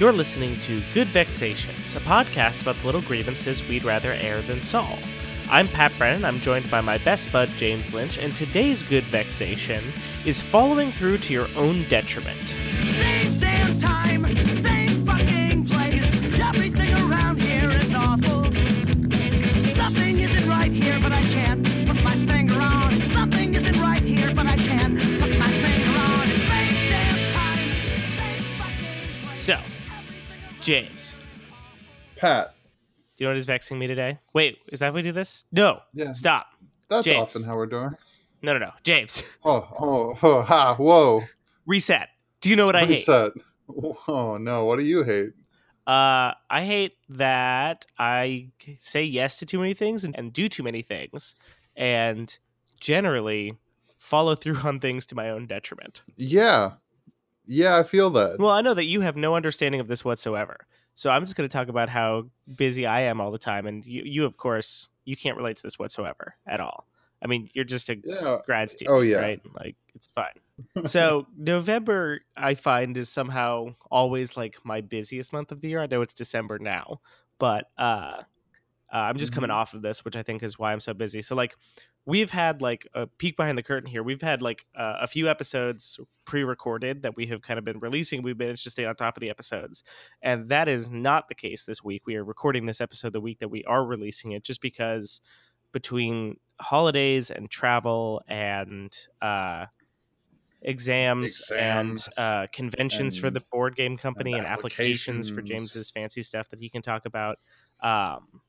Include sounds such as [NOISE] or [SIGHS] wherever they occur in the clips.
You're listening to Good Vexations, a podcast about the little grievances we'd rather air than solve. I'm Pat Brennan. I'm joined by my best bud, James Lynch, and today's Good Vexation is following through to your own detriment. James, Pat. do you know what is vexing me today? Wait, is that how we do this? No. Yeah. Stop. That's James. often how we're doing. No, no, no. James, [LAUGHS] Oh, oh, oh, ha, whoa. reset. Do you know what I hate? Reset. Oh, no. What do you hate? Uh, I hate that I say yes to too many things and, and do too many things, and generally follow through [LAUGHS] on things to my own detriment. Yeah. Yeah, I feel that. Well, I know that you have no understanding of this whatsoever, so I'm just going to talk about how busy I am all the time, and you, you, of course, you can't relate to this whatsoever at all. I mean, you're just a yeah. grad student. Oh, yeah. right. Like it's fine. [LAUGHS] so November, I find is somehow always like my busiest month of the year. I know it's December now, but uh, uh I'm just coming Mhm. off of this, which I think is why I'm so busy. So like we've had like a peek behind the curtain here. We've had like uh, a few episodes pre-recorded that we have kind of been releasing. We've managed to stay on top of the episodes, and that is not the case this week. We are recording this episode the week that we are releasing it, just because between holidays and travel and uh, exams, Exams and uh, conventions for the board game company and, and applications for. James's fancy stuff that he can talk about. Um,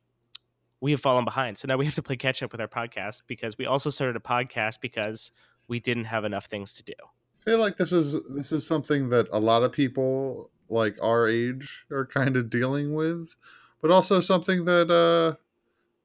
we have fallen behind, so now we have to play catch up with our podcast because we also started a podcast because we didn't have enough things to do. I feel like this is this is something that a lot of people like our age are kind of dealing with, but also something that uh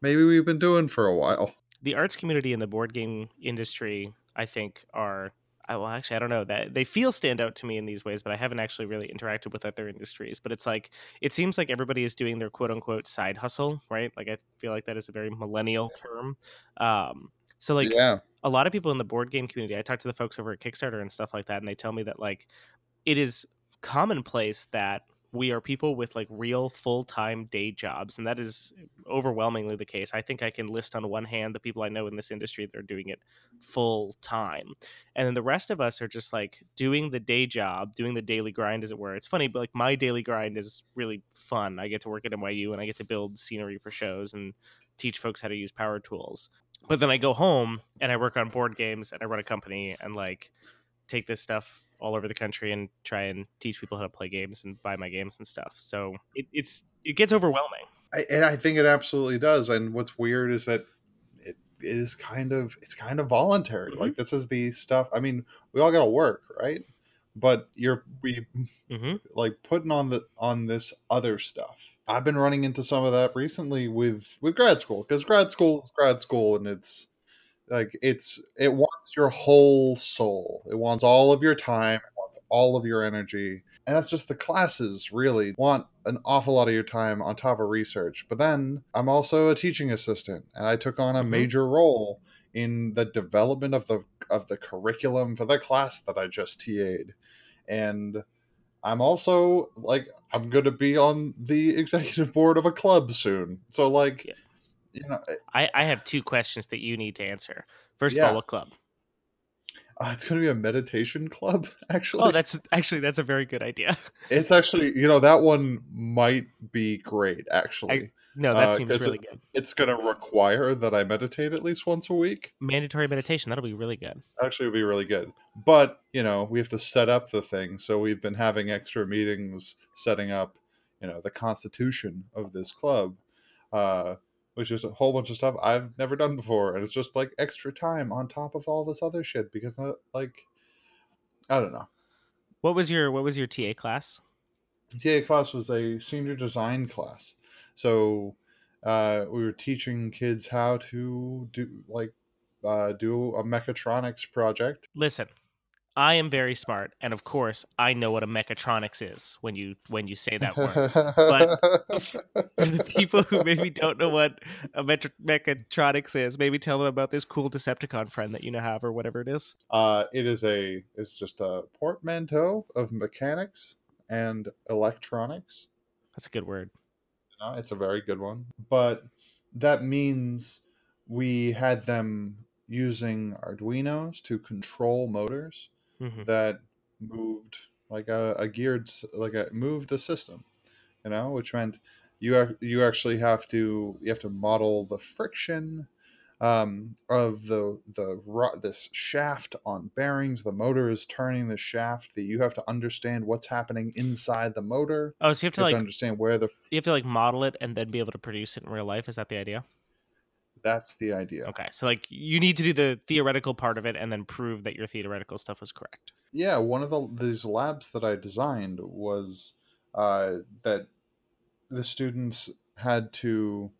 maybe we've been doing for a while. the arts community and the board game industry, I think, are I well, actually, I don't know that they feel stand out to me in these ways, but I haven't actually really interacted with other industries. But it's like it seems like everybody is doing their quote unquote side hustle, right? Like I feel like that is a very millennial term. Um, so like yeah. a lot of people in the board game community, I talk to the folks over at Kickstarter and stuff like that, and they tell me that like it is commonplace that we are people with like real full-time day jobs and that is overwhelmingly the case. I think i can list on one hand the people i know in this industry that are doing it full time and then the rest of us are just like doing the day job doing the daily grind as it were. It's funny but like my daily grind is really fun. I get to work at nyu and i get to build scenery for shows and teach folks how to use power tools. But then i go home and i work on board games and i run a company and like take this stuff all over the country and try and teach people how to play games and buy my games and stuff so it, it's it gets overwhelming I, and I think it absolutely does. And what's weird is that it is kind of it's kind of voluntary. Mhm. Like this is the stuff. I mean, we all got to work, right? But you're we hmm like putting on the on this other stuff. I've been running into some of that recently with with grad school because grad school is grad school and it's like it's it wants your whole soul. It wants all of your time. It wants all of your energy. And that's just the classes really want an awful lot of your time on top of research. But then I'm also a teaching assistant and I took on a Mhm. major role in the development of the of the curriculum for the class that I just TA'd. And I'm also like I'm going to be on the [LAUGHS] executive board of a club soon. So like Yeah. You know, I, I have two questions that you need to answer first of all what club uh, it's going to be a meditation club [LAUGHS] actually. oh that's actually that's a very good idea [LAUGHS] it's actually, you know, that one might be great actually. no that Uh, seems really it- good It's going to require that I meditate at least once a week. mandatory meditation that'll be really good Actually, it would be really good. But, you know, we have to set up the thing. So we've been having extra meetings setting up, you know, the constitution of this club, uh, which is a whole bunch of stuff I've never done before. And it's just like extra time on top of all this other shit because, uh, like, I don't know. what was your what was your ta class TA class was a senior design class. So uh, we were teaching kids how to do, like, uh, do a mechatronics project. listen i am very smart and of course i know what a mechatronics is when you when you say that word But for [LAUGHS] the [LAUGHS] people who maybe don't know what a mechatronics is, maybe tell them about this cool Decepticon friend that you now have, or whatever it is. uh, it is a it's just a portmanteau of mechanics and electronics. That's a good word. You know, it's a very good one. But that means we had them using Arduinos to control motors hmm that moved like a, a geared like a moved a system you know which meant you ac- you actually have to you have to model the friction um, of the the this shaft on bearings the motor is turning the shaft that you have to understand what's happening inside the motor Oh, so you have to you have like to understand where the you have to like model it and then be able to produce it in real life. Is that the idea? That's the idea Okay, so like you need to do the theoretical part of it and then prove that your theoretical stuff was correct. yeah one of the these labs that i designed was uh, that the students had to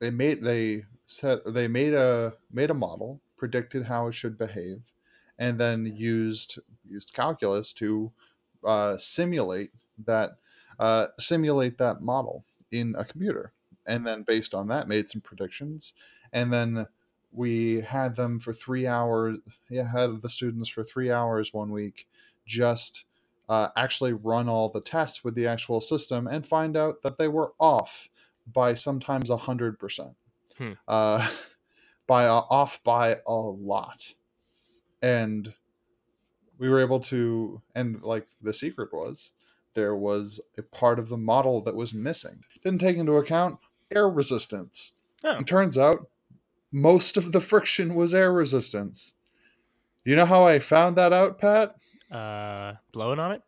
they made they said they made a made a model predicted how it should behave and then used used calculus to uh, simulate that uh, simulate that model in a computer and then based on that made some predictions. And then we had them for three hours yeah had the students for three hours one week just uh, actually run all the tests with the actual system and find out that they were off by sometimes a hundred percent. Hmm. uh, [LAUGHS] by a, off by a lot. And we were able to and like the secret was there was a part of the model that was missing. Didn't take into account air resistance Oh. it turns out most of the friction was air resistance you know how i found that out pat Uh, blowing on it.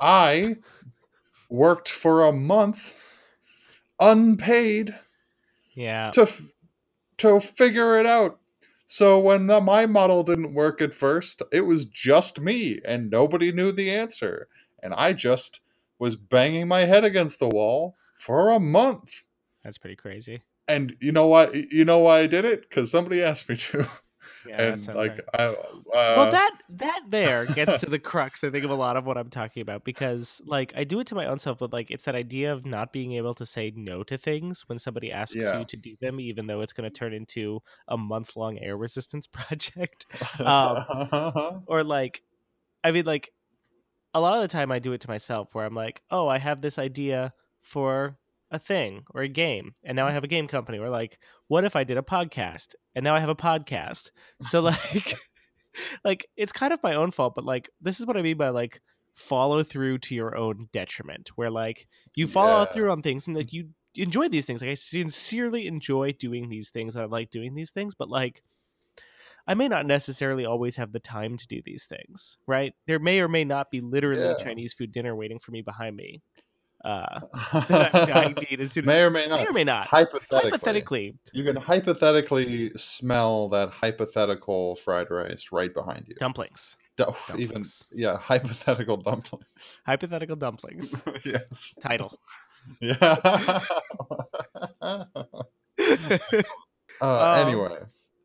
i worked for a month unpaid Yeah. to f- to figure it out. So when the, my model didn't work at first, it was just me and nobody knew the answer. And I just was banging my head against the wall for a month. That's pretty crazy. And you know why you know why I did it? Cuz somebody asked me to. [LAUGHS] Yeah. and like right. I uh, well that that there [LAUGHS] gets to the crux i think of a lot of what i'm talking about because like i do it to my own self but like it's that idea of not being able to say no to things when somebody asks Yeah. you to do them even though it's going to turn into a month long air resistance [LAUGHS] project um, or like i mean like a lot of the time i do it to myself where i'm like oh i have this idea for a thing or a game and now i mm-hmm. have a game company or like what if i did a podcast and now i have a podcast so [LAUGHS] like [LAUGHS] like it's kind of my own fault but like this is what i mean by like follow through to your own detriment where like you follow Yeah. through on things and like mm-hmm. you enjoy these things like i sincerely enjoy doing these things and i like doing these things but like I may not necessarily always have the time to do these things, right? There may or may not be literally Yeah. Chinese food dinner waiting for me behind me. Uh, [LAUGHS] that I'm dying to as soon as may or may not, may or may not. Hypothetically, Hypothetically, you can hypothetically smell that hypothetical fried rice right behind you. dumplings. Du- Even yeah, [LAUGHS] hypothetical dumplings. Hypothetical dumplings. [LAUGHS] yes. Title. Yeah. uh, Um, anyway,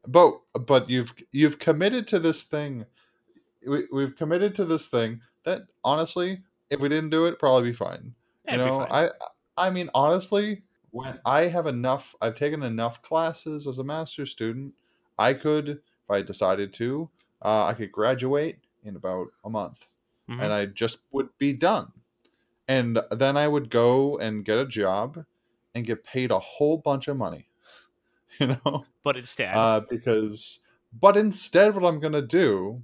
but but you've you've committed to this thing. We, we've committed to this thing that honestly, if we didn't do it, probably be fine. You know. I I mean honestly, when I have enough, I've taken enough classes as a master's student. I could, if I decided to, uh, I could graduate in about a month Mhm. and I just would be done. And then I would go and get a job and get paid a whole bunch of money, [LAUGHS] you know, but instead, uh, because. But instead, what I'm gonna do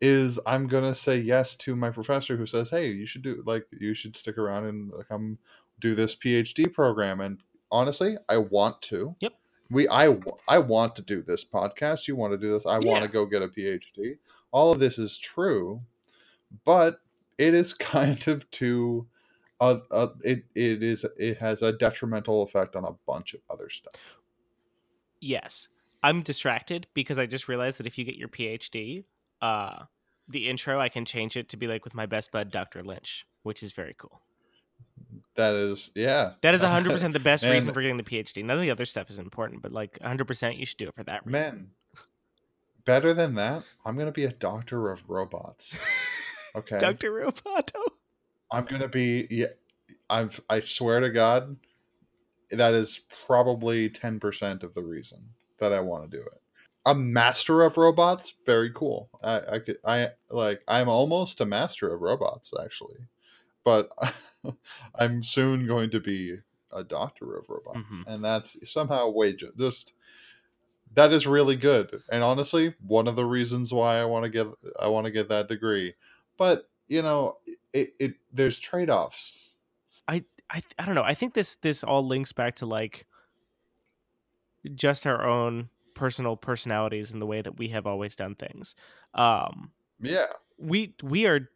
is I'm gonna say yes to my professor who says, "Hey, you should do like you should stick around and uh, come do this PhD program." And honestly, I want to. Yep. We I I want to do this podcast. You want to do this? I want to go get a PhD. All of this is true, but it is [LAUGHS] kind of too. Uh, uh, it it is it has a detrimental effect on a bunch of other stuff. yes, I'm distracted because I just realized that if you get your PhD, uh, the intro I can change it to be like with my best bud, Dr. Lynch, which is very cool. That is yeah. That is [LAUGHS] 100% the best reason for getting the PhD. None of the other stuff is important, but like 100% you should do it for that reason. Man, better than that, I'm gonna be a doctor of robots. [LAUGHS] Okay, Dr. Roboto. I'm gonna be. Yeah, I'm. I swear to God, that is probably ten percent of the reason that I want to do it. A master of robots, very cool. I, I could. I like. I'm almost a master of robots, actually. but [LAUGHS] I'm soon going to be a doctor of robots, Mhm. and that's somehow way ju- just that is really good. And honestly, one of the reasons why I want to get I want to get that degree. But you know, it, it there's trade offs. I I I don't know. I think this this all links back to like just our own personal personalities and the way that we have always done things. Um Yeah, we we are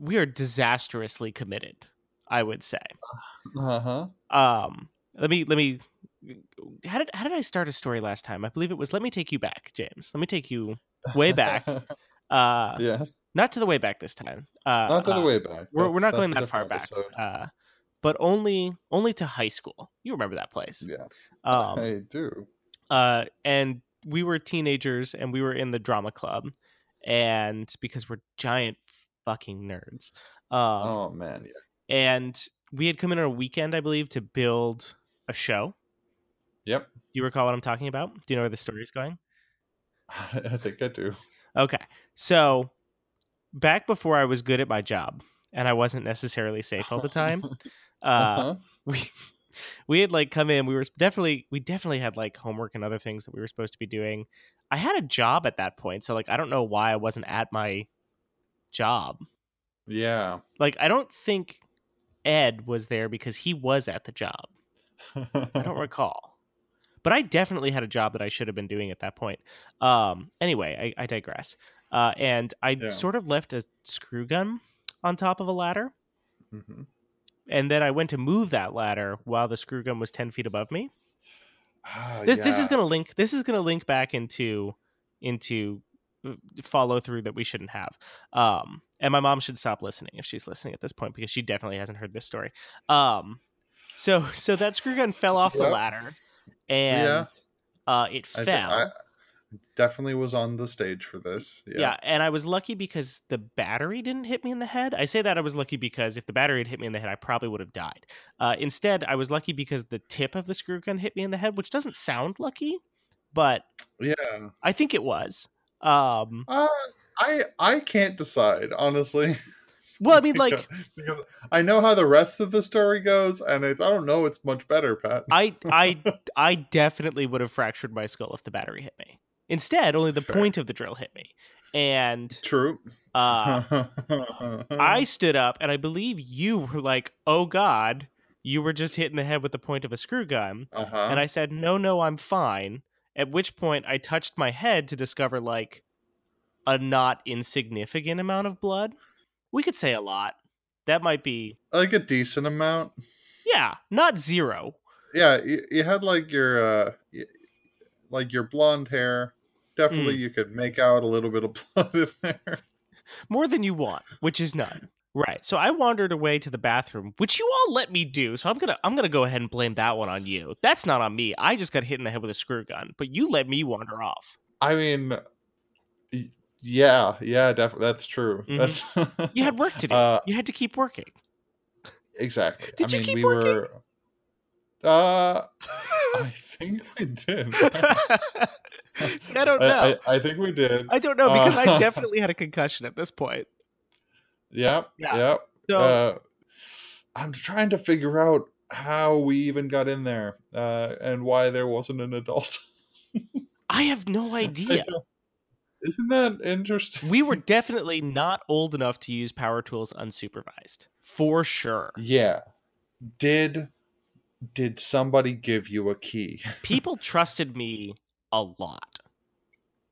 we are disastrously committed, I would say. uh huh. Um let me let me how did how did I start a story last time? I believe it was let me take you back, James. Let me take you way back. [LAUGHS] Uh yes, not to the way back this time. Uh not to the uh, way back. We're, we're not going that far back. Uh but only only to high school. You remember that place. Yeah, Um I do. Uh, and we were teenagers and we were in the drama club and because we're giant fucking nerds um, oh man, yeah. and we had come in on a weekend i believe to build a show Yep. you recall what i'm talking about do you know where the story is going [LAUGHS] I think I do. okay so back before i was good at my job and i wasn't necessarily safe all the time [LAUGHS] uh, Uh-huh. we we had like come in we were definitely we definitely had like homework and other things that we were supposed to be doing. I had a job at that point so like i don't know why i wasn't at my job. Yeah. like i don't think ed was there because he was at the job. I don't [LAUGHS] recall. But i definitely had a job that i should have been doing at that point. Um anyway i, I digress. Uh and i Yeah. sort of left a screw gun on top of a ladder. Mhm. And then i went to move that ladder while the screw gun was 10 feet above me. Ah, this this is gonna link this is gonna link back into into uh, follow through that we shouldn't have. Um and my mom should stop listening if she's listening at this point because she definitely hasn't heard this story. Um so so that screw gun fell off the ladder and Yeah. uh it fell I definitely was on the stage for this. yeah. Yeah. and I was lucky because the battery didn't hit me in the head. I say that I was lucky because if the battery had hit me in the head, I probably would have died. Uh, instead, I was lucky because the tip of the screw gun hit me in the head, which doesn't sound lucky, but Yeah. I think it was. Um, Uh, I I can't decide honestly. [LAUGHS] well, I mean, like because, because I know how the rest of the story goes, and it's I don't know it's much better, Pat. I, I, [LAUGHS] I definitely would have fractured my skull if the battery hit me. Instead, only the Fair. point of the drill hit me, and True. uh, I [LAUGHS] stood up, and I believe you were like, "Oh God." You were just hit in the head with the point of a screw gun. uh huh. And I said, no, no, I'm fine. At which point I touched my head to discover like a not insignificant amount of blood. We could say a lot. That might be, like a decent amount. yeah, not zero. Yeah, you, you had like your uh, like your blonde hair. Definitely, you could make out a little bit of [LAUGHS] blood in there. More than you want, which is none. Right. So I wandered away to the bathroom, which you all let me do. So I'm gonna I'm gonna go ahead and blame that one on you. That's not on me. I just got hit in the head with a screw gun, but you let me wander off. I mean, yeah, yeah, definitely. That's true. Mhm. That's You had work to do. [LAUGHS] Uh, you had to keep working. exactly. Did I you mean, keep we working? were. Uh, [LAUGHS] I think we did. [LAUGHS] [LAUGHS] See, I don't know. I, I, I think we did. I don't know because I Uh, definitely had a concussion at this point. Yep. Yeah. Yep. So uh, I'm trying to figure out how we even got in there uh, and why there wasn't an adult. I have no idea. Isn't that interesting? we were definitely not old enough to use power tools unsupervised. For sure. Yeah. Did did somebody give you a key? [LAUGHS] People trusted me a lot.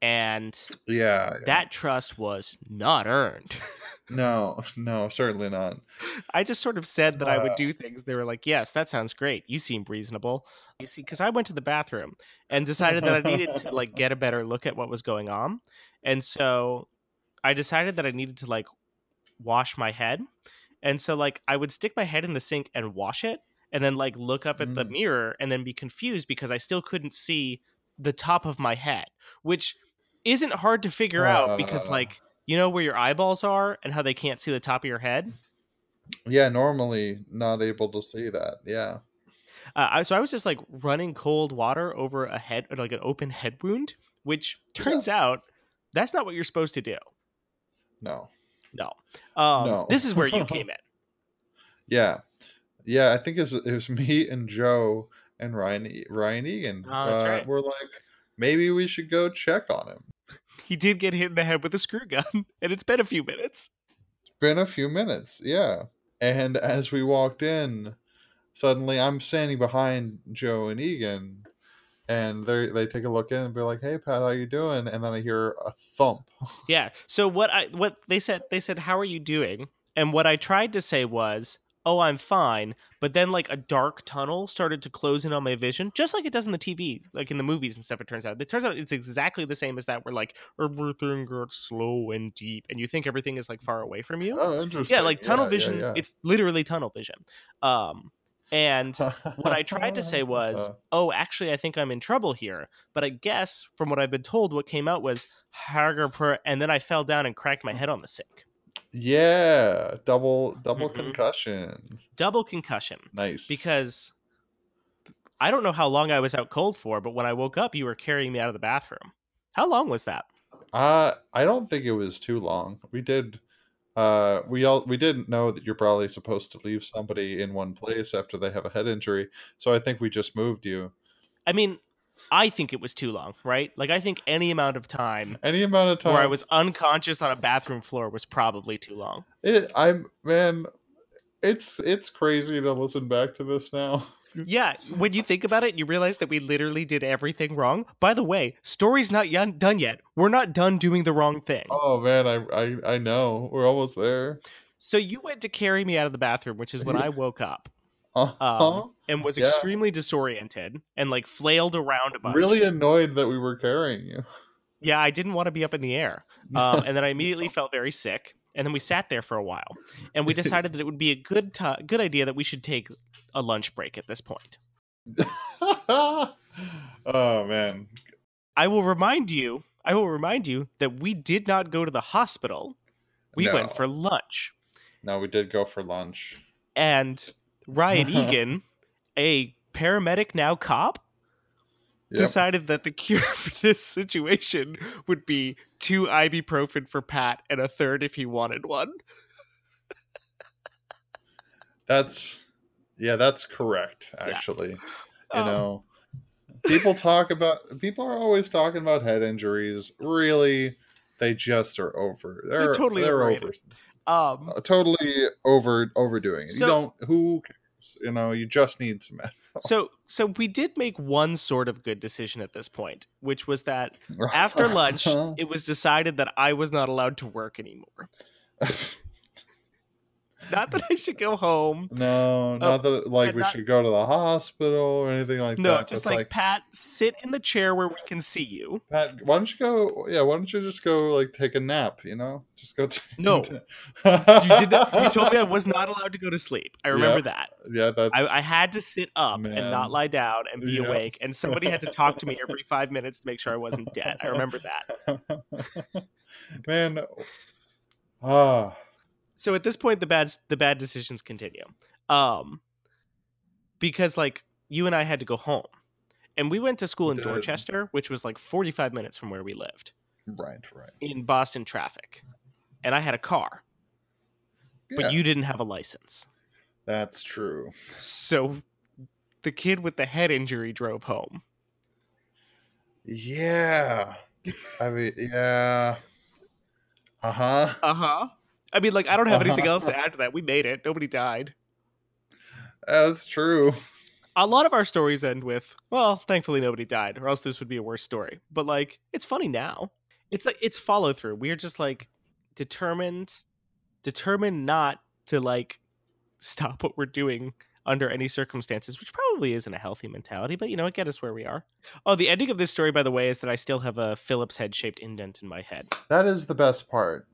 And yeah. yeah. that trust was not earned. [LAUGHS] No, no, certainly not. I just sort of said that I would Uh. do things. They were like, "Yes, that sounds great. You seem reasonable." You see, because I went to the bathroom and decided that I needed to like get a better look at what was going on, and so I decided that I needed to like wash my head, and so like I would stick my head in the sink and wash it, and then like look up at the Mm. mirror and then be confused because I still couldn't see the top of my head, which isn't hard to figure out because Uh. like you know where your eyeballs are and how they can't see the top of your head. Yeah, normally not able to see that. Yeah. Uh, I- so I was just like running cold water over a head, like an open head wound, which turns out that's not what you're supposed to do. No. No. Um, No. This is where you [LAUGHS] came in. Yeah, yeah. I think it was, it was [LAUGHS] me and Joe and Ryan Ryan Egan. Oh, that's uh, right. We're like, maybe we should go check on him. He did get hit in the head with a screw gun, [LAUGHS] and it's been a few minutes. been a few minutes, yeah. And as we walked in, suddenly I'm standing behind Joe and Egan, and they they take a look in and be like, "Hey, Pat, how you doing?" And then I hear a thump. [LAUGHS] Yeah. So what I what they said they said how are you doing? And what I tried to say was, "Oh, I'm fine." But then like a dark tunnel started to close in on my vision, just like it does in the TV, like in the movies and stuff it turns out. It turns out it's exactly the same as that where like everything gets slow and deep and you think everything is like far away from you. Oh, interesting. yeah, like tunnel yeah, vision, yeah. it's literally tunnel vision. Um and what I tried to say [LAUGHS] was, Uh, "Oh, actually, I think I'm in trouble here." But I guess from what I've been told, what came out was Hagerper, and then I fell down and cracked my head on the sink. Yeah, double double Mhm. concussion. Double concussion Nice. because I don't know how long I was out cold for, but when I woke up, you were carrying me out of the bathroom. How long was that? uh, I don't think it was too long. We did. Uh, we all we didn't know that you're probably supposed to leave somebody in one place after they have a head injury. So I think we just moved you. I mean, I think it was too long, right? Like I think any amount of time Any amount of time. where I was unconscious on a bathroom floor was probably too long. It, I'm man, it's it's crazy to listen back to this now. [LAUGHS] Yeah, when you think about it, you realize that we literally did everything wrong. By the way, story's not yon- done yet. We're not done doing the wrong thing. Oh man, I I I know we're almost there. So you went to carry me out of the bathroom, which is when I woke up Uh-huh. um, and was Yeah. extremely disoriented and like flailed around a bunch. really annoyed that we were carrying you. Yeah, I didn't want to be up in the air. [LAUGHS] Um, and then I immediately felt very sick. And then we sat there for a while, and we [LAUGHS] decided that it would be a good ti good idea that we should take a lunch break at this point. [LAUGHS] oh man, I will remind you. I will remind you that we did not go to the hospital. We No. went for lunch. no, we did go for lunch. And Ryan [LAUGHS] Egan, a paramedic now cop, Yep. decided that the [LAUGHS] cure for this situation would be two ibuprofen for Pat and a third if he wanted one. That's yeah, that's correct. Actually, you Um, know, people talk about people are always talking about head injuries. Really, they just are over. They're, totally they're overrated. over. Um, uh, totally over overdoing it. So- you don't who? You know, you just need some so so we did make one sort of good decision at this point, which was that [LAUGHS] after lunch, uh-huh. it was decided that I was not allowed to work anymore. [LAUGHS] Not that I should go home. no, not that like we not- should go to the hospital or anything like No, that. No, just but, like, Pat, sit in the chair where we can see you. Pat, why don't you go? Yeah, why don't you just go like take a nap? You know, just go. Take, No. [LAUGHS] you did that. You told me I was not allowed to go to sleep. I remember Yeah. that. Yeah, that's. I, I had to sit up and not lie down and be Yeah. awake, and somebody had to talk to me every five minutes to make sure I wasn't dead. I remember that. [LAUGHS] Man, ah, So at this point, the bad the bad decisions continue, um, because like you and I had to go home, and we went to school in. Dorchester, which was like forty five minutes from where we lived right, right. in Boston traffic, and I had a car, but Yeah, you didn't have a license, that's true. so the kid with the head injury drove home. Yeah, I mean, yeah. Uh-huh Uh huh. I mean, like I don't have anything else to Uh-huh. add to that. We made it. Nobody died. That's true. a lot of our stories end with, well, thankfully nobody died, or else this would be a worse story. But like, it's funny now. It's like it's follow through. We are just like determined, determined not to like [LAUGHS] stop what we're doing under any circumstances, which probably isn't a healthy mentality, but you know, it get us where we are. Oh, the ending of this story, by the way, is that I still have a Phillips head shaped indent in my head. That is the best part.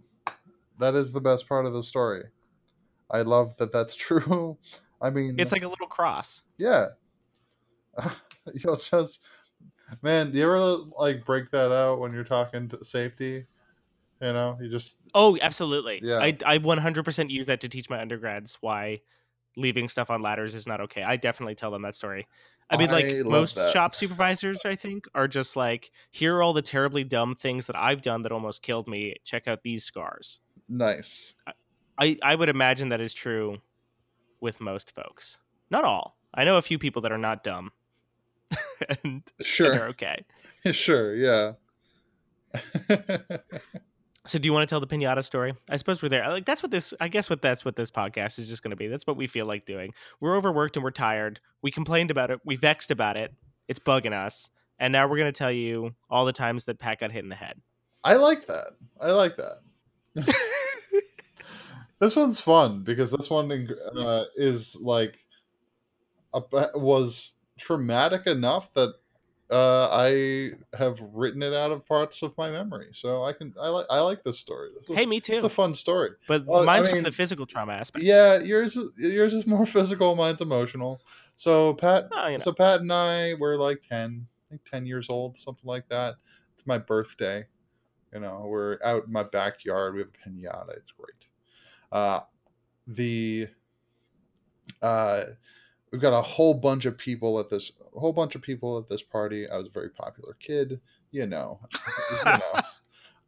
That is the best part of the story. I love that that's [LAUGHS] true. I mean, It's like a little cross. yeah. [LAUGHS] You'll just, man. Do you ever like break that out when you're talking to safety? You know, you just Oh, absolutely. Yeah. I I 100% use that to teach my undergrads why leaving stuff on ladders is not okay. I definitely tell them that story. I mean, like I most that. shop supervisors, I think, are just like, here are all the terribly dumb things that I've done that almost killed me. Check out these scars. Nice. I I would imagine that is true with most folks. Not all. I know a few people that are not dumb. and, [LAUGHS] and Sure. they're okay. [LAUGHS] sure. Yeah. [LAUGHS] So do you want to tell the pinata story? I suppose we're there. Like that's what this I guess what that's what this podcast is just going to be. That's what we feel like doing. We're overworked and we're tired. We complained about it. We vexed about it. It's bugging us. And now we're going to tell you all the times that Pat got hit in the head. I like that. I like that. [LAUGHS] this one's fun because this one uh, is like a, was traumatic enough that uh, I have written it out of parts of my memory. So I can I like I like this story. This is, Hey, me too. it's a fun story. But Well, I mine's mean- from the physical trauma aspect. Yeah, yours is yours is more [LAUGHS] physical, mine's emotional. So Pat Oh, you know. so Pat and I were like 10, I think 10 years old, something like that. It's my birthday. You know, we're out in my backyard. We have a pinata. It's great. Uh, the uh, we've got a whole bunch of people at this a whole bunch of people at this party. I was a very popular kid, you know. you know. [LAUGHS]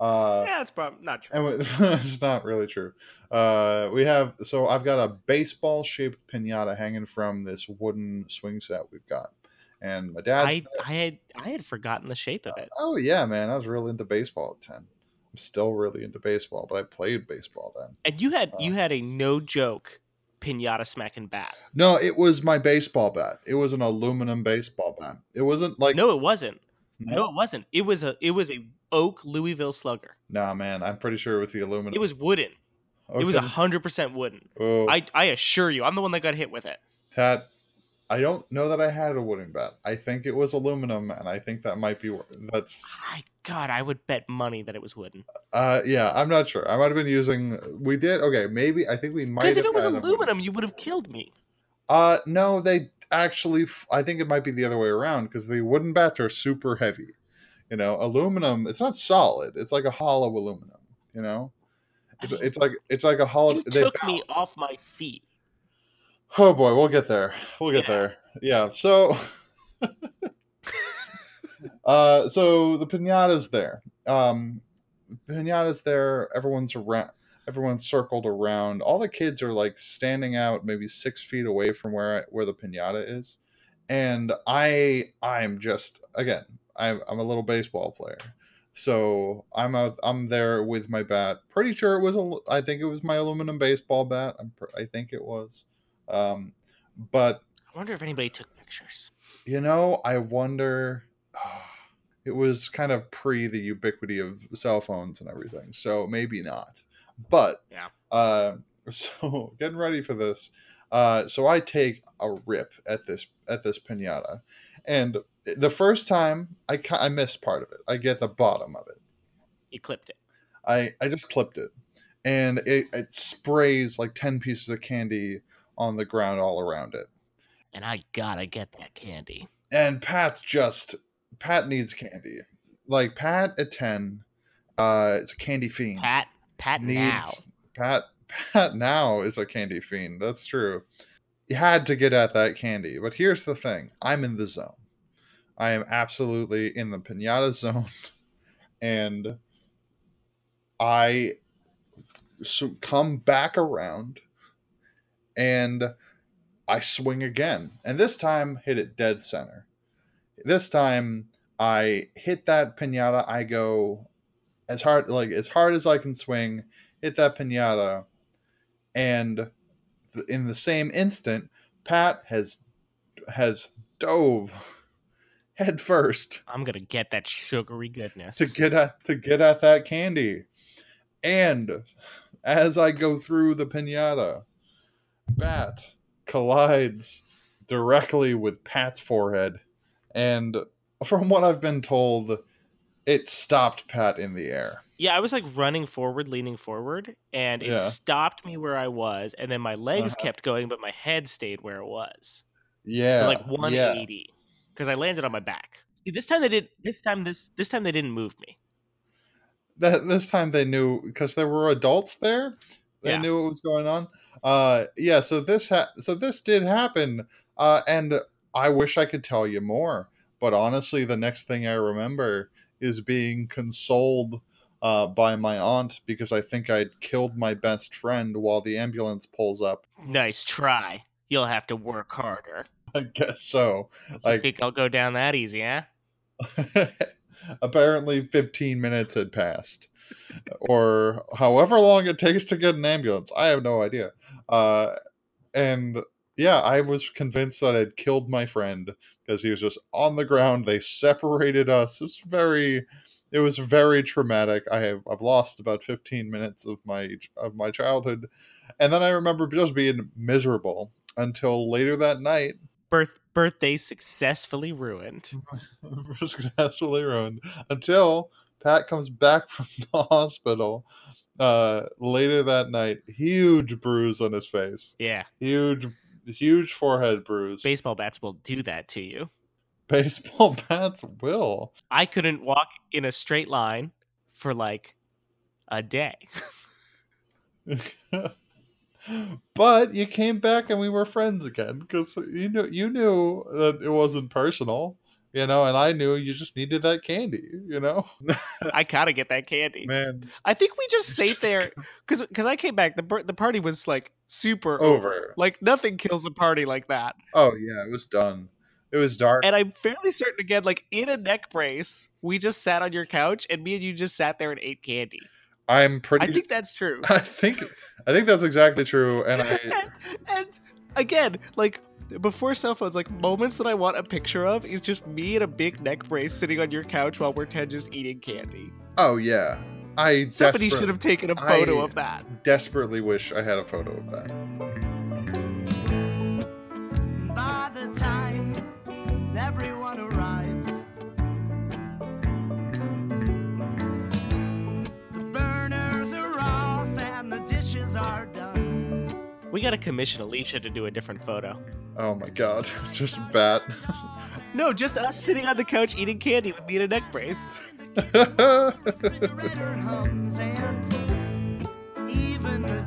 Uh, yeah, it's probably not true. and we, [LAUGHS] it's not really true. Uh, we have so I've got a baseball shaped pinata hanging from this wooden swing set we've got, and my dad's. I, I had I had forgotten the shape of it. oh yeah, man, I was really into baseball at ten. I'm still really into baseball, but I played baseball then. And you had Uh. you had a no joke pinata smacking bat. No, it was my baseball bat. It was an aluminum baseball bat. It wasn't like no, it wasn't. no, No, it wasn't. It was a it was a oak Louisville Slugger. Nah, man. I'm pretty sure it was the aluminum. It was wooden. It was a hundred percent wooden. Oh, I I assure you, I'm the one that got hit with it. Pat, I don't know that I had a wooden bat. I think it was aluminum, and I think that might be that's. I God, I would bet money that it was wooden. Uh, yeah, I'm not sure. I might have been using. We did okay. Maybe I think we might. Because if it was aluminum, you would have killed me. Uh, no, they actually. I think it might be the other way around because the wooden bats are super heavy. You know, aluminum. It's not solid. It's like a hollow aluminum. You know, I it's, mean, it's like it's like a hollow. you they took me off my feet. Oh boy, we'll get there. We'll get Yeah. there. Yeah. So, [LAUGHS] uh, so the pinata's there. Um, pinata's there. Everyone's around. Everyone's circled around. All the kids are like standing out, maybe six feet away from where I, where the pinata is, and I I'm just again I'm I'm a little baseball player. So I'm out. I'm there with my bat. Pretty sure it was a. I think it was my aluminum baseball bat. I'm. pr- I think it was. Um, but I wonder if anybody took pictures. you know, I wonder. [SIGHS] It was kind of pre the ubiquity of cell phones and everything, so maybe not. But Yeah. Uh, [LAUGHS] so getting ready for this, uh, so I take a rip at this at this pinata, and the first time I ki- I missed part of it. I get the bottom of it. You clipped it. I I just clipped it, and it, it sprays like ten pieces of candy on the ground all around it. And I gotta get that candy. and Pat's just Pat needs candy. Like Pat at ten, uh, it's a candy fiend. Pat, Pat now. Pat Pat now is a candy fiend. That's true. You had to get at that candy, but here's the thing: I'm in the zone. I am absolutely in the pinata zone, [LAUGHS] and I so come back around, and I swing again, and this time hit it dead center. This time I hit that pinata. I go as hard like as hard as I can swing, hit that pinata, and th- in the same instant, Pat has has dove [LAUGHS] head first I'm gonna get that sugary goodness. to get at to get at that candy. And as I go through the pinata, Bat collides directly with Pat's forehead. And from what I've been told, it stopped Pat in the air. yeah, I was like running forward, leaning forward, and it Yeah. stopped me where I was, and then my legs Uh-huh. kept going, but my head stayed where it was. Yeah. so like yeah. 180 because I landed on my back. See, this time they did. This time this this time they didn't move me. that this time they knew because there were adults there they Yeah. knew what was going on uh yeah so this ha- so this did happen uh and i wish i could tell you more but honestly the next thing i remember is being consoled uh, by my aunt because I think I'd killed my best friend while the ambulance pulls up. Nice try. You'll have to work harder. [LAUGHS] I guess so. I Like, think I'll go down that easy, huh? [LAUGHS] apparently 15 minutes had passed or however long it takes to get an ambulance. I have no idea. Uh and yeah i was convinced that i'd killed my friend because he was just on the ground. They separated us. It's very it was very traumatic. I have i've lost about 15 minutes of my of my childhood. And then i remember just being miserable until later that night. Birth birthday successfully ruined. [LAUGHS] successfully ruined. Until Pat comes back [LAUGHS] from the hospital uh, later that night. Huge bruise on his face. Yeah. Huge, huge forehead bruise. Baseball bats will do that to you. Baseball [LAUGHS] bats will. I couldn't walk in a straight line for like a day. [LAUGHS] but you came back and we were friends again because you knew you knew that it wasn't personal, you know, and I knew you just needed that candy, you know. [LAUGHS] I gotta get that candy. Man, I think we just [LAUGHS] sat just there because because I came back. the The party was like super over. over. Like nothing kills a party like that. Oh yeah, it was done. It was dark. And I'm fairly certain again, like in a neck brace, we just sat on your couch and me and you just sat there and ate candy. I'm pretty. I think that's true. [LAUGHS] I think I think that's exactly true, and I and, and again, like before cell phones, like moments that I want a picture of is just me in a big neck brace sitting on your couch while we're ten just eating candy. oh yeah, I Somebody should have taken a photo I- of that. desperately wish I had a photo of that. We gotta commission Alicia to do a different photo. Oh my god, [LAUGHS] just bat. [LAUGHS] No, just us sitting on the couch eating candy with me in a neck brace. [LAUGHS]